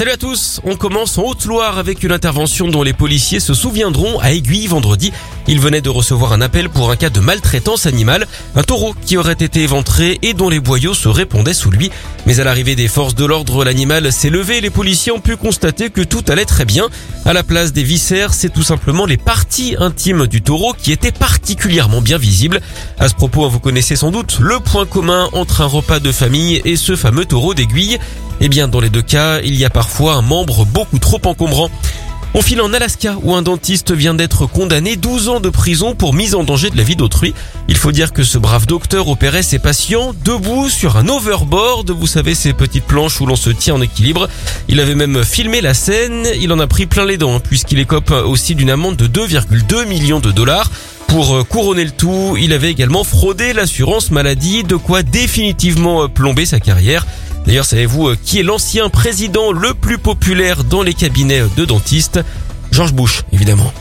Salut à tous, on commence en Haute-Loire avec une intervention dont les policiers se souviendront à Aiguille vendredi. Ils venaient de recevoir un appel pour un cas de maltraitance animale, un taureau qui aurait été éventré et dont les boyaux se répondaient sous lui. Mais à l'arrivée des forces de l'ordre, l'animal s'est levé et les policiers ont pu constater que tout allait très bien. À la place des viscères, c'est tout simplement les parties intimes du taureau qui étaient particulièrement bien visibles. À ce propos, vous connaissez sans doute le point commun entre un repas de famille et ce fameux taureau d'aiguille. Eh bien, dans les deux cas, il y a parfois un membre beaucoup trop encombrant. On file en Alaska où un dentiste vient d'être condamné 12 ans de prison pour mise en danger de la vie d'autrui. Il faut dire que ce brave docteur opérait ses patients debout sur un overboard, vous savez ces petites planches où l'on se tient en équilibre. Il avait même filmé la scène, il en a pris plein les dents puisqu'il écope aussi d'une amende de 2,2 millions de dollars. Pour couronner le tout, il avait également fraudé l'assurance maladie, de quoi définitivement plomber sa carrière. D'ailleurs, savez-vous euh, qui est l'ancien président le plus populaire dans les cabinets de dentistes? George Bush, évidemment.